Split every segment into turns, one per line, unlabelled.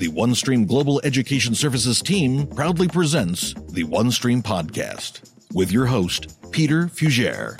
the OneStream Global Education Services team proudly presents the OneStream Podcast with your host, Peter Fugere.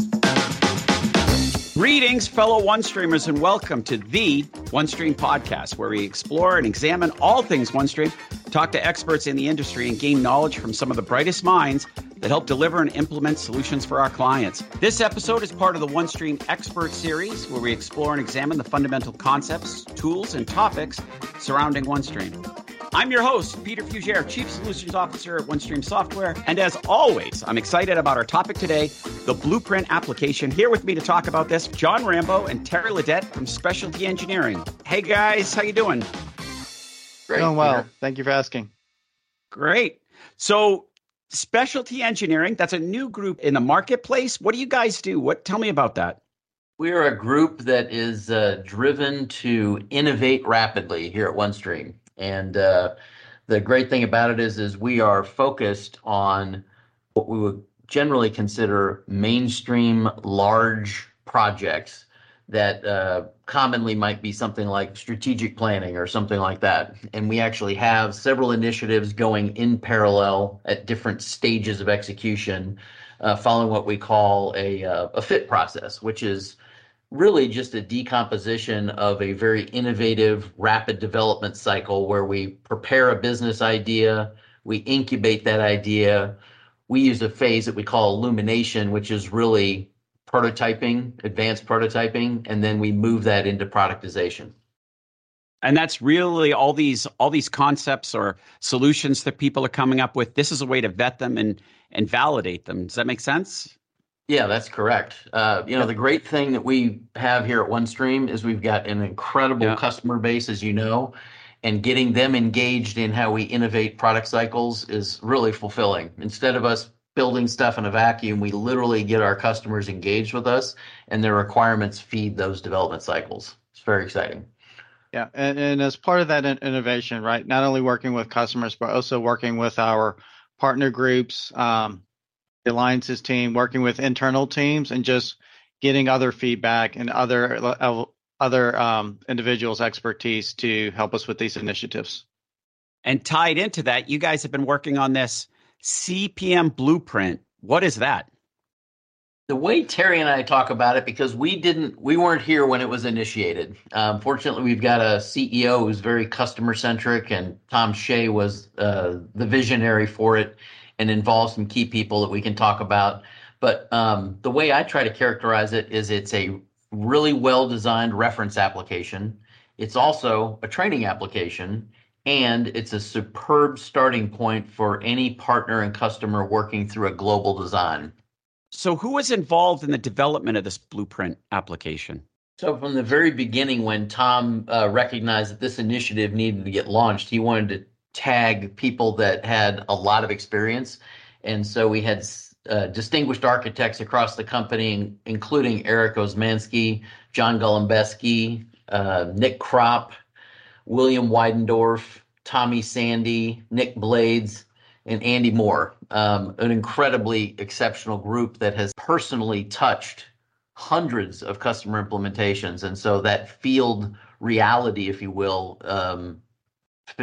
Greetings, fellow OneStreamers, and welcome to the OneStream Podcast, where we explore and examine all things OneStream, talk to experts in the industry, and gain knowledge from some of the brightest minds that help deliver and implement solutions for our clients. This episode is part of the OneStream Expert Series, where we explore and examine the fundamental concepts, tools, and topics surrounding OneStream. I'm your host, Peter Fugere, Chief Solutions Officer at OneStream Software. And as always, I'm excited about our topic today, the Blueprint application. Here with me to talk about this, Jon Rambeau and Terry Ledet from Specialty Engineering. Hey guys, how you doing?
Great. Doing well. Peter. Thank you for asking.
Great. So Specialty Engineering, that's a new group in the marketplace. What do you guys do? What tell me about that?
We are a group that is uh, driven to innovate rapidly here at OneStream. And uh, the great thing about it is, is we are focused on what we would generally consider mainstream large projects that uh, commonly might be something like strategic planning or something like that. And we actually have several initiatives going in parallel at different stages of execution, uh, following what we call a, uh, a fit process, which is really just a decomposition of a very innovative, rapid development cycle where we prepare a business idea, we incubate that idea. We use a phase that we call illumination, which is really prototyping, advanced prototyping, and then we move that into productization.
And that's really all these all these concepts or solutions that people are coming up with. This is a way to vet them and and validate them. Does that make sense?
Yeah, that's correct. Uh, you know, the great thing that we have here at OneStream is we've got an incredible yeah. customer base, as you know, and getting them engaged in how we innovate product cycles is really fulfilling. Instead of us building stuff in a vacuum, we literally get our customers engaged with us, and their requirements feed those development cycles. It's very exciting.
Yeah, and, and as part of that innovation, right, not only working with customers, but also working with our partner groups, um, the alliances team, working with internal teams, and just getting other feedback and other other um, individuals' expertise to help us with these initiatives.
And tied into that, you guys have been working on this CPM blueprint. What is that?
The way Terry and I talk about it, because we didn't, we weren't here when it was initiated. Um, fortunately, we've got a CEO who's very customer centric, and Tom Shea was uh, the visionary for it and involve some key people that we can talk about. But um, the way I try to characterize it is it's a really well designed reference application. It's also a training application, and it's a superb starting point for any partner and customer working through a global design.
So, who was involved in the development of this blueprint application?
So, from the very beginning, when Tom uh, recognized that this initiative needed to get launched, he wanted to tag people that had a lot of experience. And so we had uh, distinguished architects across the company, including Eric Osmansky, John Golombeski, uh, Nick Kropp, William Weidendorf, Tommy Sandy, Nick Blades, and Andy Moore. Um, an incredibly exceptional group that has personally touched hundreds of customer implementations. And so that field reality, if you will, um,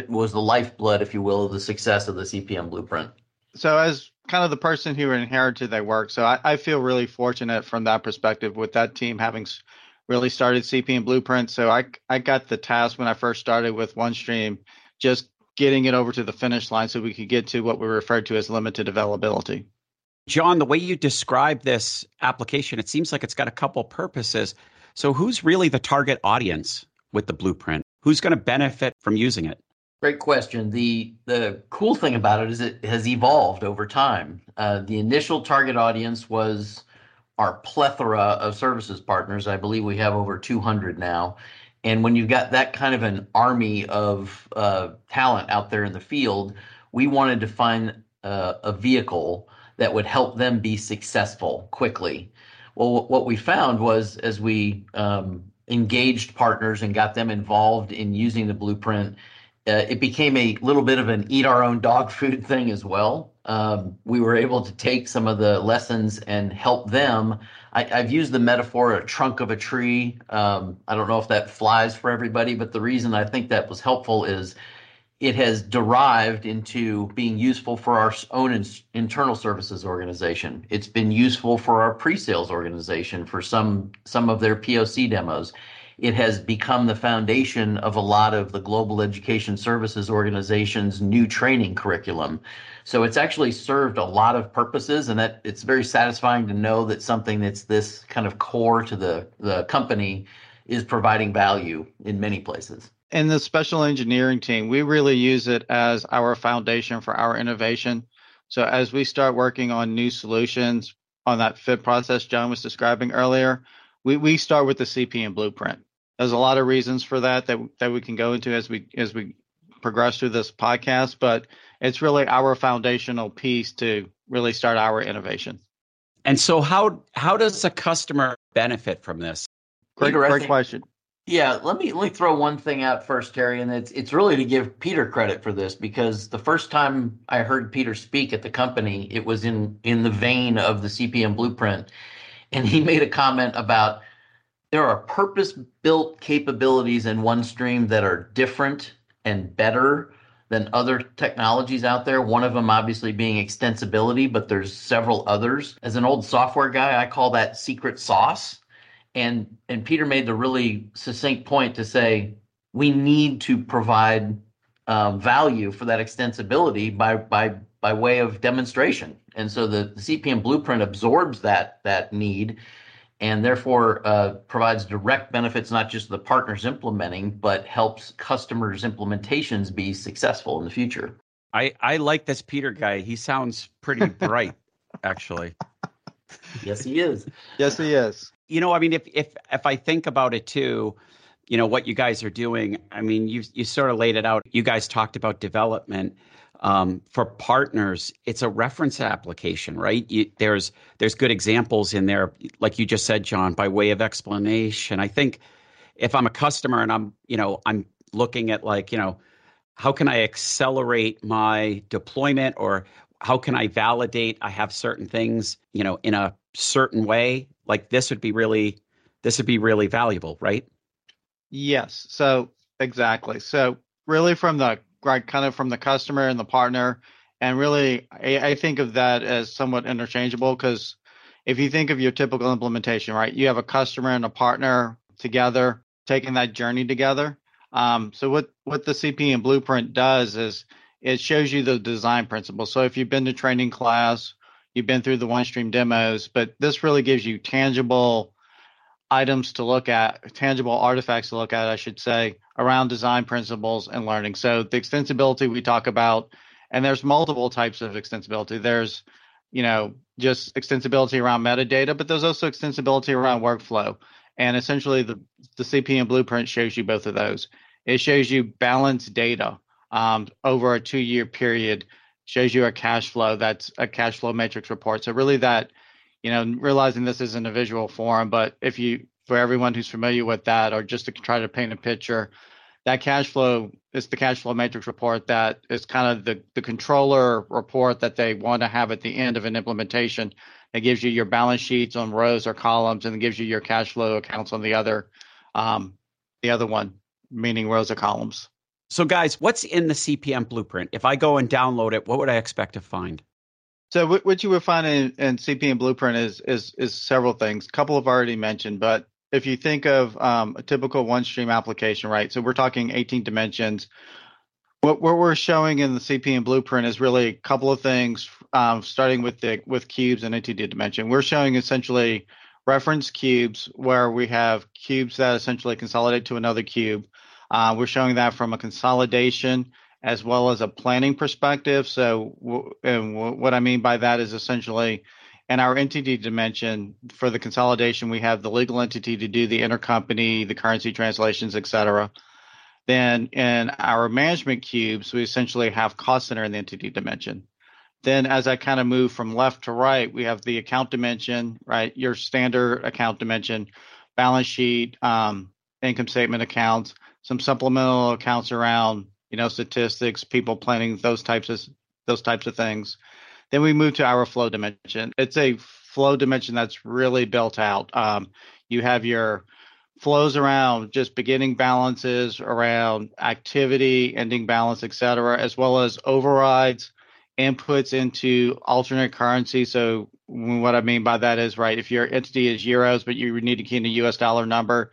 was the lifeblood, if you will, of the success of the CPM blueprint.
So, as kind of the person who inherited that work, so I, I feel really fortunate from that perspective with that team having really started CPM blueprint. So, I I got the task when I first started with OneStream, just getting it over to the finish line so we could get to what we referred to as limited availability.
Jon, the way you describe this application, it seems like it's got a couple purposes. So, who's really the target audience with the blueprint? Who's going to benefit from using it?
Great question. The the cool thing about it is it has evolved over time. Uh, the initial target audience was our plethora of services partners. I believe we have over 200 now. And when you've got that kind of an army of uh, talent out there in the field, we wanted to find uh, a vehicle that would help them be successful quickly. Well, what we found was as we um, engaged partners and got them involved in using the blueprint it became a little bit of an eat our own dog food thing as well. Um, we were able to take some of the lessons and help them. I, have used the metaphor a trunk of a tree. Um, I don't know if that flies for everybody, but the reason I think that was helpful is it has derived into being useful for our own in, internal services organization. It's been useful for our pre-sales organization for some some of their POC demos. It has become the foundation of a lot of the global education services organization's new training curriculum. So it's actually served a lot of purposes, and that it's very satisfying to know that something that's this kind of core to the the company is providing value in many places
in the special engineering team, we really use it as our foundation for our innovation. So as we start working on new solutions on that fit process Jon was describing earlier, we, we start with the CPM blueprint. There's a lot of reasons for that that that we can go into as we as we progress through this podcast, but it's really our foundational piece to really start our innovation.
And so how how does a customer benefit from this?
Great, great question.
Yeah, let me let me throw one thing out first, Terry, and it's it's really to give Peter credit for this because the first time I heard Peter speak at the company, it was in in the vein of the CPM blueprint, and he made a comment about there are purpose-built capabilities in OneStream that are different and better than other technologies out there. One of them obviously being extensibility, but there's several others. As an old software guy, I call that secret sauce and and Peter made the really succinct point to say we need to provide um, value for that extensibility by by by way of demonstration. And so the, the CPM blueprint absorbs that that need and therefore uh, provides direct benefits not just the partners implementing, but helps customers' implementations be successful in the future.
I, I like this Peter guy. He sounds pretty bright, actually.
Yes, he is.
yes, he is
you know, I mean, if if if I think about it too, you know, what you guys are doing. I mean, you you sort of laid it out. You guys talked about development. Um, for partners, it's a reference application, right? You, there's there's good examples in there, like you just said, Jon, by way of explanation. I think if I'm a customer and I'm, you know, I'm looking at like, you know, how can I accelerate my deployment or how can I validate I have certain things, you know, in a certain way like this would be really this would be really valuable right
yes so exactly so really from the right kind of from the customer and the partner. And really I, I think of that as somewhat interchangeable because if you think of your typical implementation right you have a customer and a partner together taking that journey together. Um, so what what the CPM blueprint does is it shows you the design principles. So if you've been to training class you've been through the OneStream demos, but this really gives you tangible items to look at, tangible artifacts to look at, I should say, around design principles and learning. So the extensibility we talk about, and there's multiple types of extensibility. There's, you know, just extensibility around metadata, but there's also extensibility around workflow. And essentially, the the CPM blueprint shows you both of those. It shows you balanced data um, over a two year period shows you a cash flow that's a cash flow matrix report. So really that, you know, realizing this isn't a visual form, but if you for everyone who's familiar with that or just to try to paint a picture, that cash flow is the cash flow matrix report that is kind of the, the controller report that they want to have at the end of an implementation. It gives you your balance sheets on rows or columns and it gives you your cash flow accounts on the other um, the other one, meaning rows or columns.
So, guys, what's in the CPM blueprint? If I go and download it, what would I expect to find?
So, what you would find in, in and blueprint is is is several things. A couple have already mentioned, but if you think of um, a typical OneStream application, right? So we're talking 18 dimensions. What, what we're showing in the CPM blueprint is really a couple of things, um, starting with the with cubes and entity dimension. We're showing essentially reference cubes where we have cubes that essentially consolidate to another cube. Uh, we're showing that from a consolidation as well as a planning perspective. So, w- what I mean by that is essentially in our entity dimension for the consolidation, we have the legal entity to do the intercompany, the currency translations, et cetera. Then in our management cubes, we essentially have cost center in the entity dimension. Then as I kind of move from left to right, we have the account dimension, right? Your standard account dimension, balance sheet, um, income statement accounts, some supplemental accounts around you know statistics, people planning those types of those types of things. Then we move to our flow dimension. It's a flow dimension that's really built out. Um, you have your flows around just beginning balances, around activity, ending balance, et cetera, as well as overrides, inputs into alternate currency. So what I mean by that is, right, if your entity is euros, but you need to key in a US dollar number,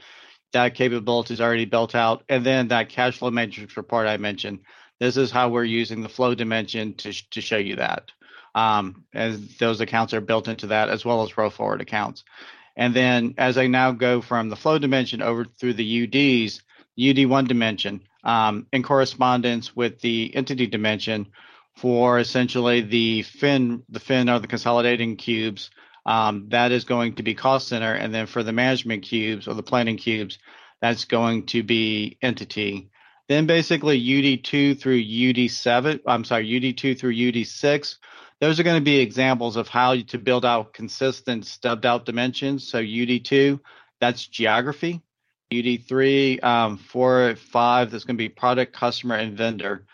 that capability is already built out. And then that cash flow matrix report I mentioned, this is how we're using the flow dimension to, to show you that. Um, as those accounts are built into that, as well as roll forward accounts. And then as I now go from the flow dimension over through the UDs, UD1 dimension, um, in correspondence with the entity dimension for essentially the fin, the fin or the consolidating cubes, um, that is going to be cost center. And then for the management cubes or the planning cubes, that's going to be entity. Then basically UD2 through UD7, I'm sorry, UD2 through UD6 those are going to be examples of how to build out consistent stubbed out dimensions. So UD2, that's geography. UD3, um, 4, 5, that's going to be product, customer, and vendor.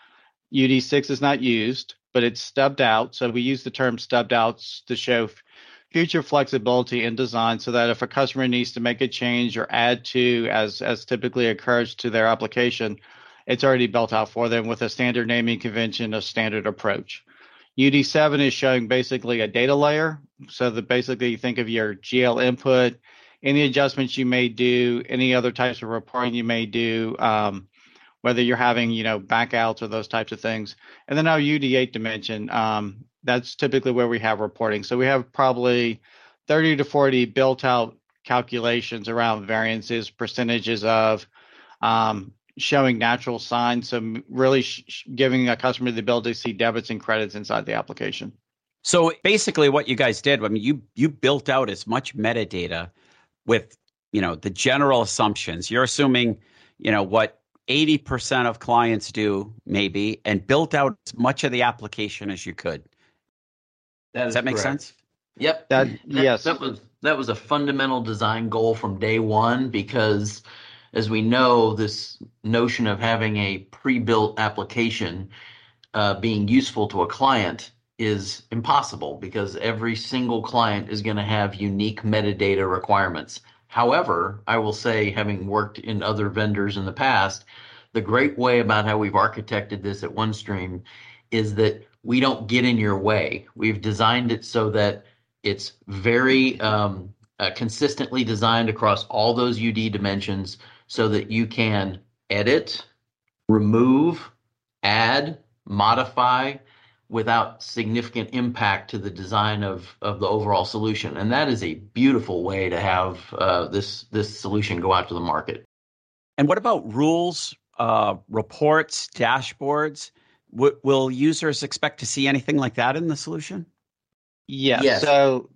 UD6 is not used, but it's stubbed out. So we use the term stubbed out to show future flexibility in design so that if a customer needs to make a change or add to, as, as typically occurs to their application, it's already built out for them with a standard naming convention, a standard approach. UD7 is showing basically a data layer. So that basically you think of your GL input, any adjustments you may do, any other types of reporting you may do, um, whether you're having, you know, backouts or those types of things. And then our UD8 dimension, um, that's typically where we have reporting. So we have probably 30 to 40 built out calculations around variances, percentages of, um, showing natural signs, so really sh- giving a customer the ability to see debits and credits inside the application.
So basically, what you guys did, I mean, you you built out as much metadata with you know the general assumptions. You're assuming you know what 80% of clients do maybe and built out as much of the application as you could.
That
Does that make
correct.
sense?
Yep.
That,
That-
yes.
That was that was a fundamental design goal from day one because as we know, this notion of having a pre-built application uh, being useful to a client is impossible because every single client is going to have unique metadata requirements. However, I will say, having worked in other vendors in the past, the great way about how we've architected this at OneStream is that we don't get in your way. We've designed it so that it's very um, uh, consistently designed across all those UD dimensions so that you can edit, remove, add, modify without significant impact to the design of, of the overall solution. And that is a beautiful way to have uh, this this solution go out to the market.
And what about rules, uh, reports, dashboards? W- will users expect to see anything like that in the solution?
Yes.
Yes.
So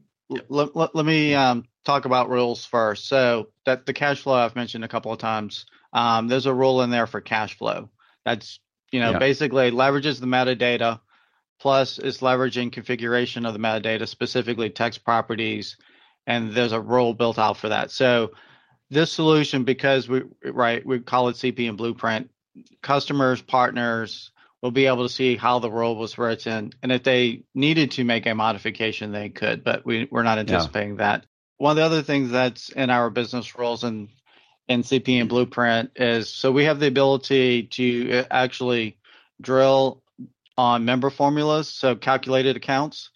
let, let, let me um, talk about rules first. So that the cash flow I've mentioned a couple of times. Um, there's a rule in there for cash flow. That's you know
Yeah.
basically leverages the metadata, plus is leveraging configuration of the metadata, specifically text properties, and there's a rule built out for that. So this solution, because we right we call it CPM Blueprint, customers, partners will be able to see how the rule was written, and if they needed to make a modification, they could. But we we're not anticipating that. One of the other things that's in our business rules and in CPM Blueprint is so we have the ability to uh, actually drill on member formulas, so calculated accounts.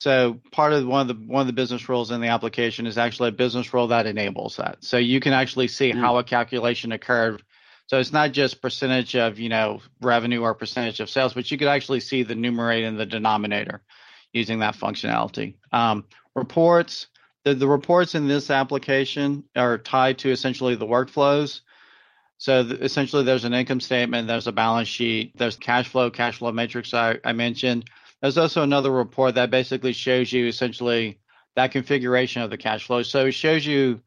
So part of one of the one of the business rules in the application is actually a business rule that enables that. So you can actually see
Mm.
how a calculation occurred. So it's not just percentage of you know revenue or percentage of sales, but you could actually see the numerator and the denominator using that functionality. Um, reports. The, the reports in this application are tied to essentially the workflows. So essentially, there's an income statement, there's a balance sheet, there's cash flow, cash flow matrix I, I mentioned. There's also another report that basically shows you essentially that configuration of the cash flow. So it shows you,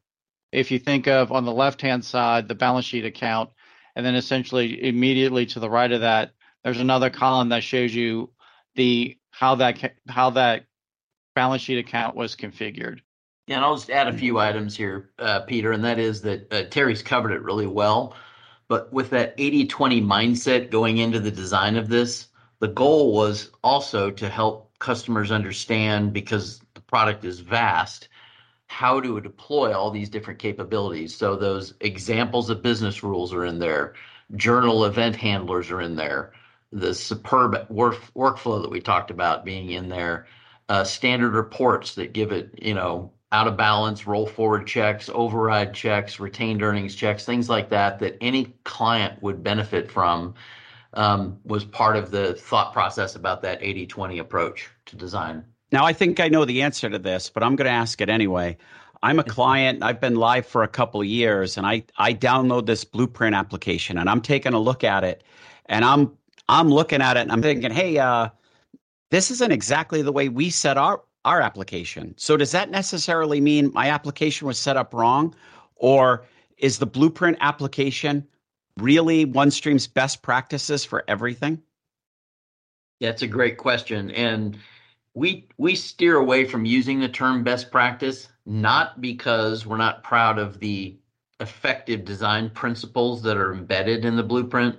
if you think of on the left hand side, the balance sheet account, and then essentially immediately to the right of that, there's another column that shows you the how that how that balance sheet account was configured.
Yeah, and I'll just add a few items here, uh, Peter, and that is that uh, Terry's covered it really well. But with that 80 20 mindset going into the design of this, the goal was also to help customers understand because the product is vast how to deploy all these different capabilities. So those examples of business rules are in there. Journal event handlers are in there. The superb work, workflow that we talked about being in there. Uh, standard reports that give it, you know, out of balance, roll forward checks, override checks, retained earnings checks, things like that, that any client would benefit from um, was part of the thought process about that 80 20 approach to design.
Now, I think I know the answer to this, but I'm going to ask it anyway. I'm a client. I've been live for a couple of years, and I I download this blueprint application, and I'm taking a look at it, and I'm I'm looking at it, and I'm thinking, hey, uh, this isn't exactly the way we set our our application. So does that necessarily mean my application was set up wrong, or is the blueprint application really OneStream's best practices for everything?
Yeah, it's a great question, and we we steer away from using the term best practice not because we're not proud of the effective design principles that are embedded in the blueprint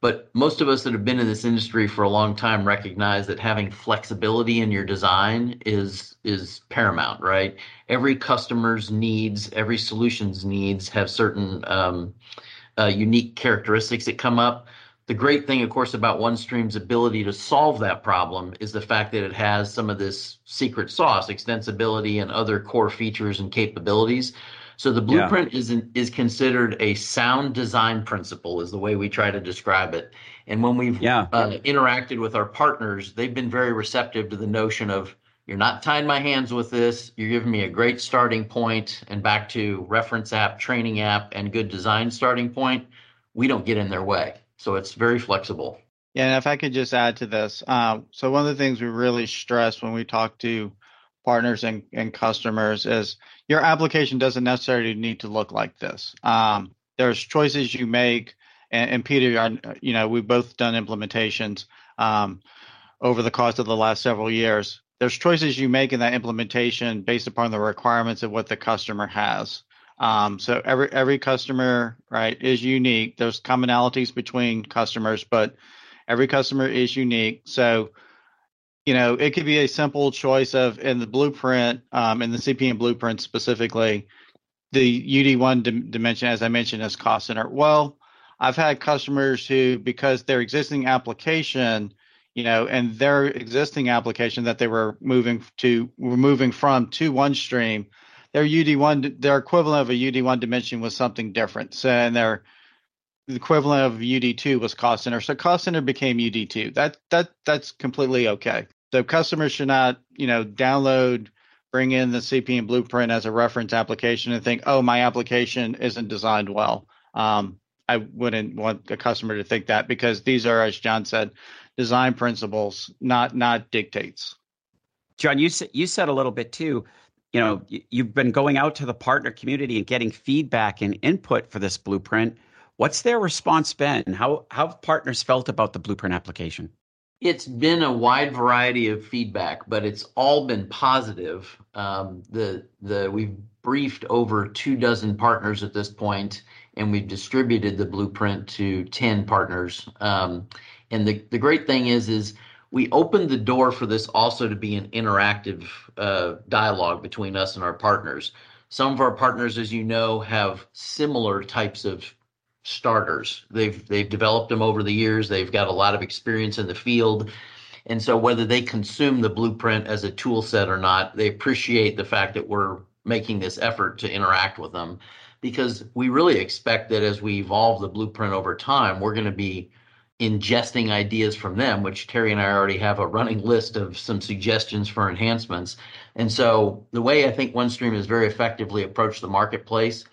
but most of us that have been in this industry for a long time recognize that having flexibility in your design is is paramount right? Every customer's needs every solution's needs have certain um, uh, unique characteristics that come up the great thing, of course, about OneStream's ability to solve that problem is the fact that it has some of this secret sauce, extensibility, and other core features and capabilities. So the blueprint yeah. is is considered a sound design principle, is the way we try to describe it. And when we've yeah. uh, interacted with our partners, they've been very receptive to the notion of you're not tying my hands with this. You're giving me a great starting point, and back to reference app, training app, and good design starting point. We don't get in their way. So it's very flexible.
Yeah, and if I could just add to this, um, so one of the things we really stress when we talk to partners and, and customers is your application doesn't necessarily need to look like this. Um, there's choices you make, and, and Peter, you know, we've both done implementations um, over the course of the last several years. There's choices you make in that implementation based upon the requirements of what the customer has. Um, so every every customer right is unique. There's commonalities between customers, but every customer is unique. So you know it could be a simple choice of in the blueprint, um, in the CPM blueprint specifically, the UD1 dim- dimension, as I mentioned, is cost center. Well, I've had customers who because their existing application you know, and their existing application that they were moving to were moving from to OneStream their UD1, their equivalent of a UD1 dimension was something different. So, and their the equivalent of UD2 was cost center. So cost center became UD2. That that that's completely okay. So customers should not, you know, download, bring in the CPM blueprint as a reference application and think, oh, my application isn't designed well. Um, I wouldn't want a customer to think that because these are, as Jon said, design principles, not not dictates.
Jon, you you said a little bit too you know you've been going out to the partner community and getting feedback and input for this blueprint. What's their response been? How how have partners felt about the blueprint application?
It's been a wide variety of feedback but it's all been positive. Um, the the we've briefed over two dozen partners at this point and we've distributed the blueprint to 10 partners. Um, and the, the great thing is is we opened the door for this also to be an interactive uh, dialogue between us and our partners. Some of our partners, as you know, have similar types of starters. They've they've developed them over the years. They've got a lot of experience in the field. And so whether they consume the blueprint as a tool set or not, they appreciate the fact that we're making this effort to interact with them because we really expect that as we evolve the blueprint over time, we're going to be ingesting ideas from them, which Terry and I already have a running list of some suggestions for enhancements. And so the way I think OneStream has very effectively approached the marketplace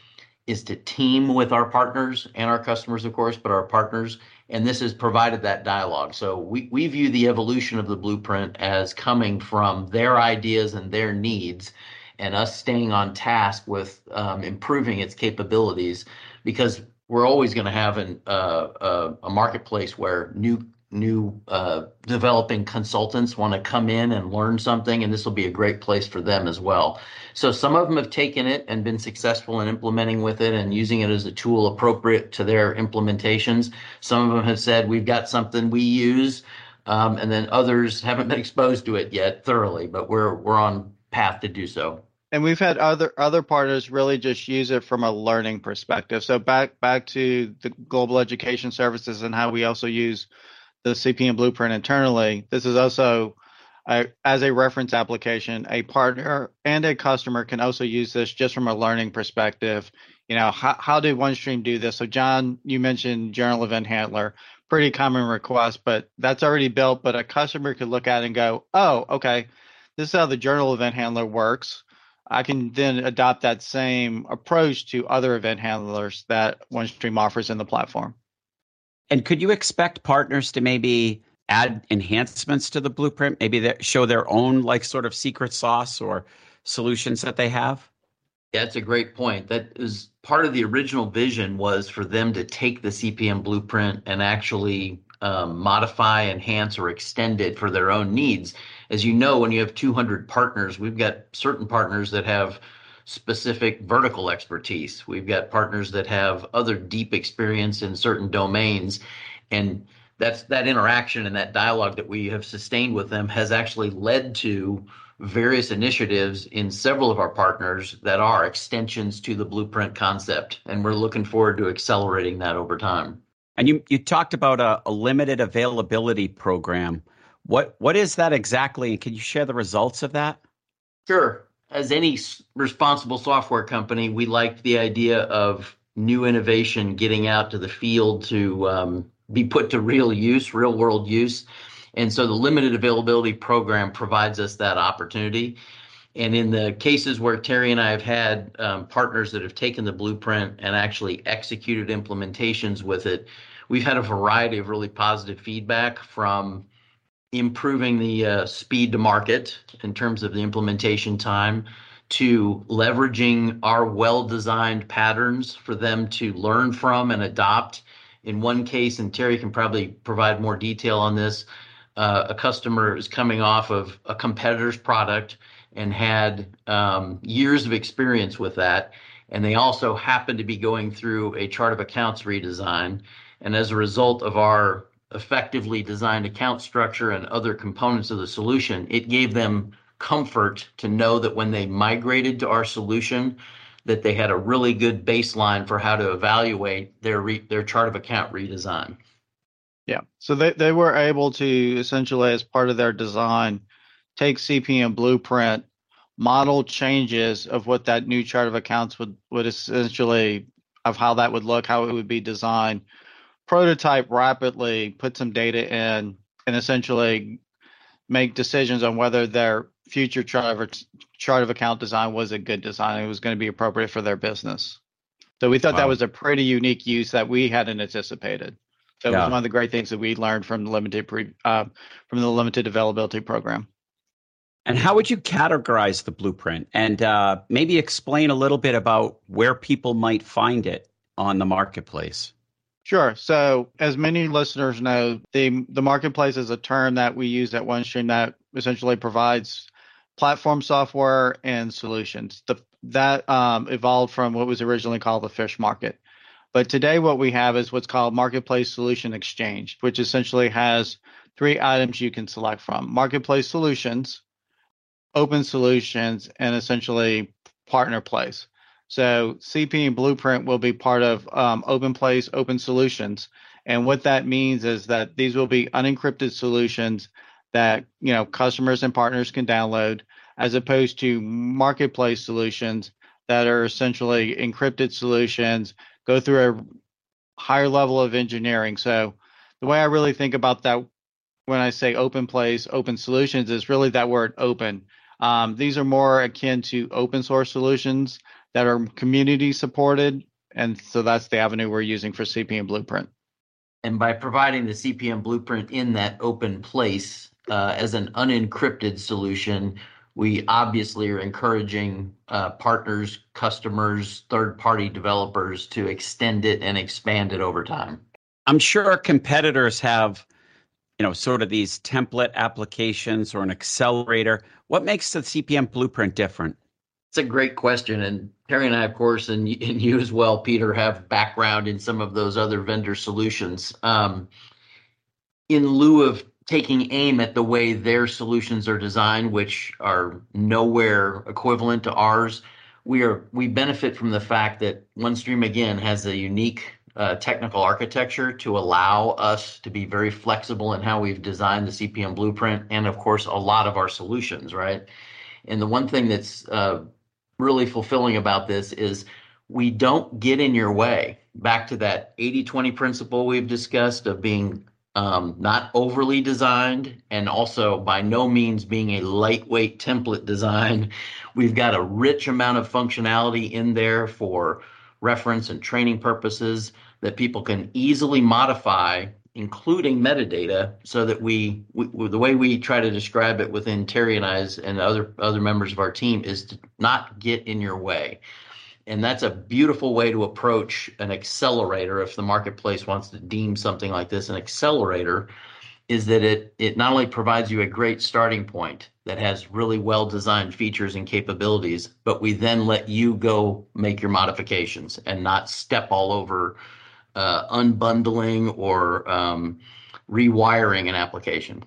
is to team with our partners and our customers, of course, but our partners. And this has provided that dialogue. So we, we view the evolution of the blueprint as coming from their ideas and their needs and us staying on task with um, improving its capabilities because we're always going to have an, uh, uh, a marketplace where new new uh, developing consultants want to come in and learn something, and this will be a great place for them as well. So some of them have taken it and been successful in implementing with it and using it as a tool appropriate to their implementations. Some of them have said we've got something we use, um, and then others haven't been exposed to it yet thoroughly, but we're we're on path to do so.
And we've had other other partners really just use it from a learning perspective. So back back to the global education services and how we also use the CPM blueprint internally. This is also a, as a reference application. A partner and a customer can also use this just from a learning perspective. You know, how how did OneStream do this? So Jon, you mentioned Journal Event Handler, pretty common request, but that's already built. But a customer could look at it and go, oh, okay, this is how the Journal Event Handler works I can then adopt that same approach to other event handlers that OneStream offers in the platform.
And could you expect partners to maybe add enhancements to the blueprint, maybe show their own like sort of secret sauce or solutions that they have?
That's a great point. That is part of the original vision was for them to take the CPM blueprint and actually um, modify, enhance, or extend it for their own needs as you know, when you have 200 partners, we've got certain partners that have specific vertical expertise. We've got partners that have other deep experience in certain domains. And that's that interaction and that dialogue that we have sustained with them has actually led to various initiatives in several of our partners that are extensions to the blueprint concept. And we're looking forward to accelerating that over time.
And you, you talked about a, a limited availability program. What what is that exactly, can you share the results of that?
Sure. As any responsible software company, we liked the idea of new innovation getting out to the field to um, be put to real use, real world use. And so the limited availability program provides us that opportunity. And in the cases where Terry and I have had um, partners that have taken the blueprint and actually executed implementations with it, we've had a variety of really positive feedback from improving the uh, speed to market in terms of the implementation time to leveraging our well-designed patterns for them to learn from and adopt. In one case, and Terry can probably provide more detail on this, uh, a customer is coming off of a competitor's product and had um, years of experience with that. And they also happened to be going through a chart of accounts redesign. And as a result of our effectively designed account structure and other components of the solution, it gave them comfort to know that when they migrated to our solution, that they had a really good baseline for how to evaluate their re- their chart of account redesign.
Yeah, so they they were able to essentially, as part of their design, take CPM blueprint, model changes of what that new chart of accounts would would essentially of how that would look, how it would be designed, prototype rapidly, put some data in, and essentially make decisions on whether their future chart of, chart of account design was a good design. It was going to be appropriate for their business. So we thought wow. that was a pretty unique use that we hadn't anticipated. So yeah. it was one of the great things that we learned from the limited pre, uh, from the limited availability program.
And how would you categorize the blueprint, and uh, maybe explain a little bit about where people might find it on the marketplace?
Sure. So, as many listeners know, the the marketplace is a term that we use at OneStream that essentially provides platform software and solutions. The, that um, evolved from what was originally called the fish market. But today, what we have is what's called Marketplace Solution Exchange, which essentially has three items you can select from Marketplace Solutions, Open Solutions, and essentially Partner Place. So CPM Blueprint will be part of um, Open Place Open Solutions, and what that means is that these will be unencrypted solutions that you know customers and partners can download, as opposed to marketplace solutions that are essentially encrypted solutions, go through a higher level of engineering. So the way I really think about that when I say open place, open solutions is really that word open. Um, these are more akin to open source solutions that are community supported. And so that's the avenue we're using for CPM Blueprint.
And by providing the CPM Blueprint in that open place uh, as an unencrypted solution, we obviously are encouraging uh, partners, customers, third party developers to extend it and expand it over time.
I'm sure competitors have, you know, sort of these template applications or an accelerator. What makes the CPM blueprint different?
It's a great question. And Terry and I, of course, and, and you as well, Peter, have background in some of those other vendor solutions. Um, in lieu of taking aim at the way their solutions are designed, which are nowhere equivalent to ours. We are we benefit from the fact that OneStream again has a unique uh, technical architecture to allow us to be very flexible in how we've designed the CPM blueprint, and of course a lot of our solutions, right? And the one thing that's uh, really fulfilling about this is we don't get in your way. Back to that 80 20 principle we've discussed of being um, not overly designed and also by no means being a lightweight template design. We've got a rich amount of functionality in there for reference and training purposes that people can easily modify including metadata so that we, we, the way we try to describe it within Terry and I's and other other members of our team is to not get in your way. And that's a beautiful way to approach an accelerator if the marketplace wants to deem something like this an accelerator is that it it not only provides you a great starting point that has really well designed features and capabilities but we then let you go make your modifications and not step all over uh, unbundling or um, rewiring an application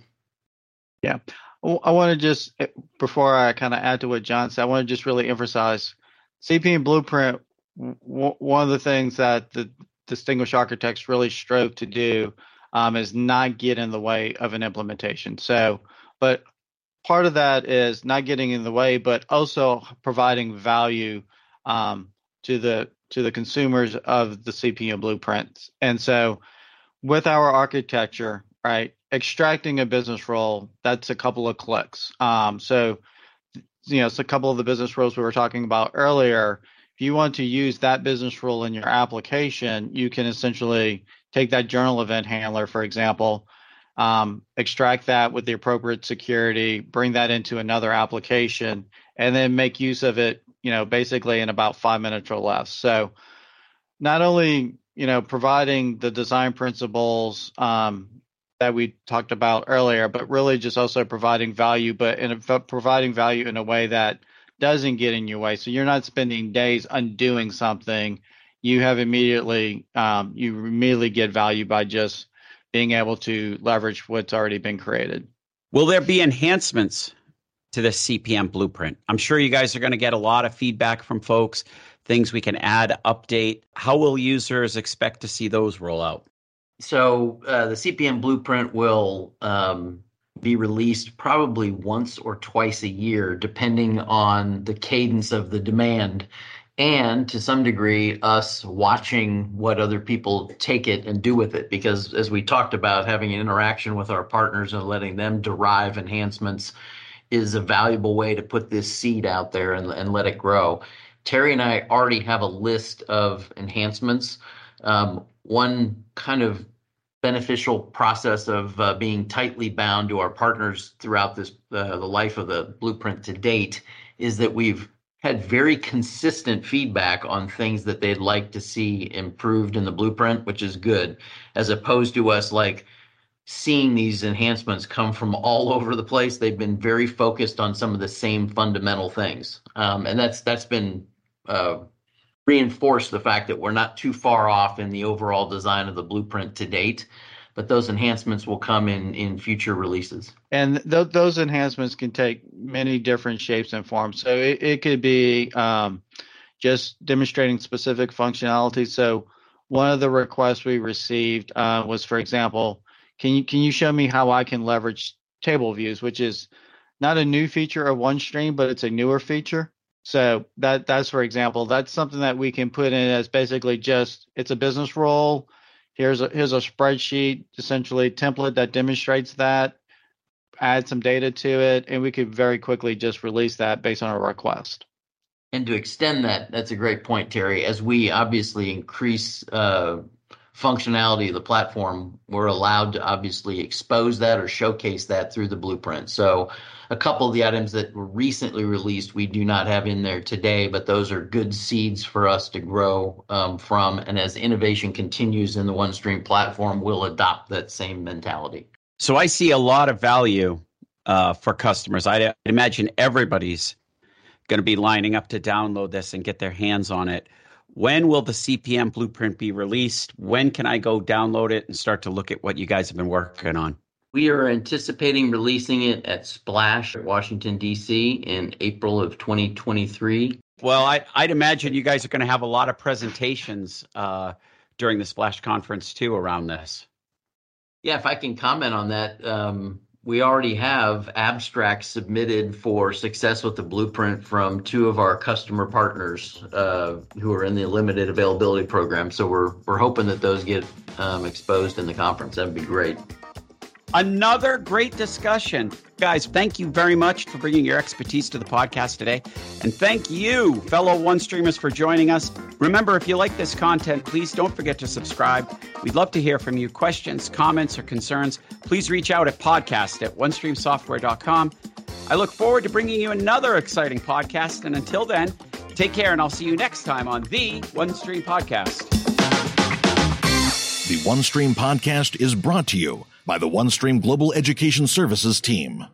yeah i want to just before i kind of add to what jon said i want to just really emphasize CPM Blueprint, w- one of the things that the distinguished architects really strove to do um, is not get in the way of an implementation. So, but part of that is not getting in the way, but also providing value um, to the to the consumers of the CPM blueprints. And so, with our architecture, right, extracting a business rule, that's a couple of clicks. Um, so you know, it's a couple of the business rules we were talking about earlier. If you want to use that business rule in your application, you can essentially take that journal event handler, for example, um, extract that with the appropriate security, bring that into another application, and then make use of it, you know, basically in about five minutes or less. So not only, you know, providing the design principles, um, that we talked about earlier, but really just also providing value, but in a, providing value in a way that doesn't get in your way. So you're not spending days undoing something. You have immediately um, you immediately get value by just being able to leverage what's already been created.
Will there be enhancements to the CPM blueprint? I'm sure you guys are going to get a lot of feedback from folks, things we can add, update. How will users expect to see those roll out?
So uh, the CPM blueprint will um, be released probably once or twice a year, depending on the cadence of the demand, and to some degree, us watching what other people take it and do with it. Because as we talked about, having an interaction with our partners and letting them derive enhancements is a valuable way to put this seed out there and, and let it grow. Terry and I already have a list of enhancements. Um, one kind of beneficial process of uh, being tightly bound to our partners throughout this uh, the life of the blueprint to date is that we've had very consistent feedback on things that they'd like to see improved in the blueprint which is good as opposed to us like seeing these enhancements come from all over the place they've been very focused on some of the same fundamental things. Um, and that's that's been uh, reinforce the fact that we're not too far off in the overall design of the blueprint to date but those enhancements will come in in future releases.
And th- those enhancements can take many different shapes and forms. So it, it could be um, just demonstrating specific functionality. So one of the requests we received uh, was for example can you can you show me how i can leverage table views which is not a new feature of onestream but it's a newer feature so that that's for example, that's something that we can put in as basically just it's a business rule. Here's a here's a spreadsheet, essentially template that demonstrates that. Add some data to it, and we could very quickly just release that based on a request.
And to extend that, that's a great point, Terry. As we obviously increase uh, functionality of the platform, we're allowed to obviously expose that or showcase that through the blueprint. So a couple of the items that were recently released we do not have in there today, but those are good seeds for us to grow um, from. And as innovation continues in the OneStream platform, we'll adopt that same mentality.
So I see a lot of value uh, for customers. I imagine everybody's going to be lining up to download this and get their hands on it. When will the CPM blueprint be released? When can I go download it and start to look at what you guys have been working on?
We are anticipating releasing it at Splash at Washington, D.C. in April of 2023.
Well, I, would imagine you guys are going to have a lot of presentations uh, during the Splash conference too around this.
Yeah, if I can comment on that, um, we already have abstracts submitted for success with the blueprint from two of our customer partners uh, who are in the limited availability program. So we're we're hoping that those get um, exposed in the conference. That'd be great.
Another great discussion. Guys, thank you very much for bringing your expertise to the podcast today. And thank you, fellow OneStreamers, for joining us. Remember, if you like this content, please don't forget to subscribe. We'd love to hear from you. Questions, comments, or concerns, please reach out at podcast at onestreamsoftware.com. I look forward to bringing you another exciting podcast. And until then, take care, and I'll see you next time on the OneStream Podcast.
The OneStream Podcast is brought to you by the OneStream Global Education Services team.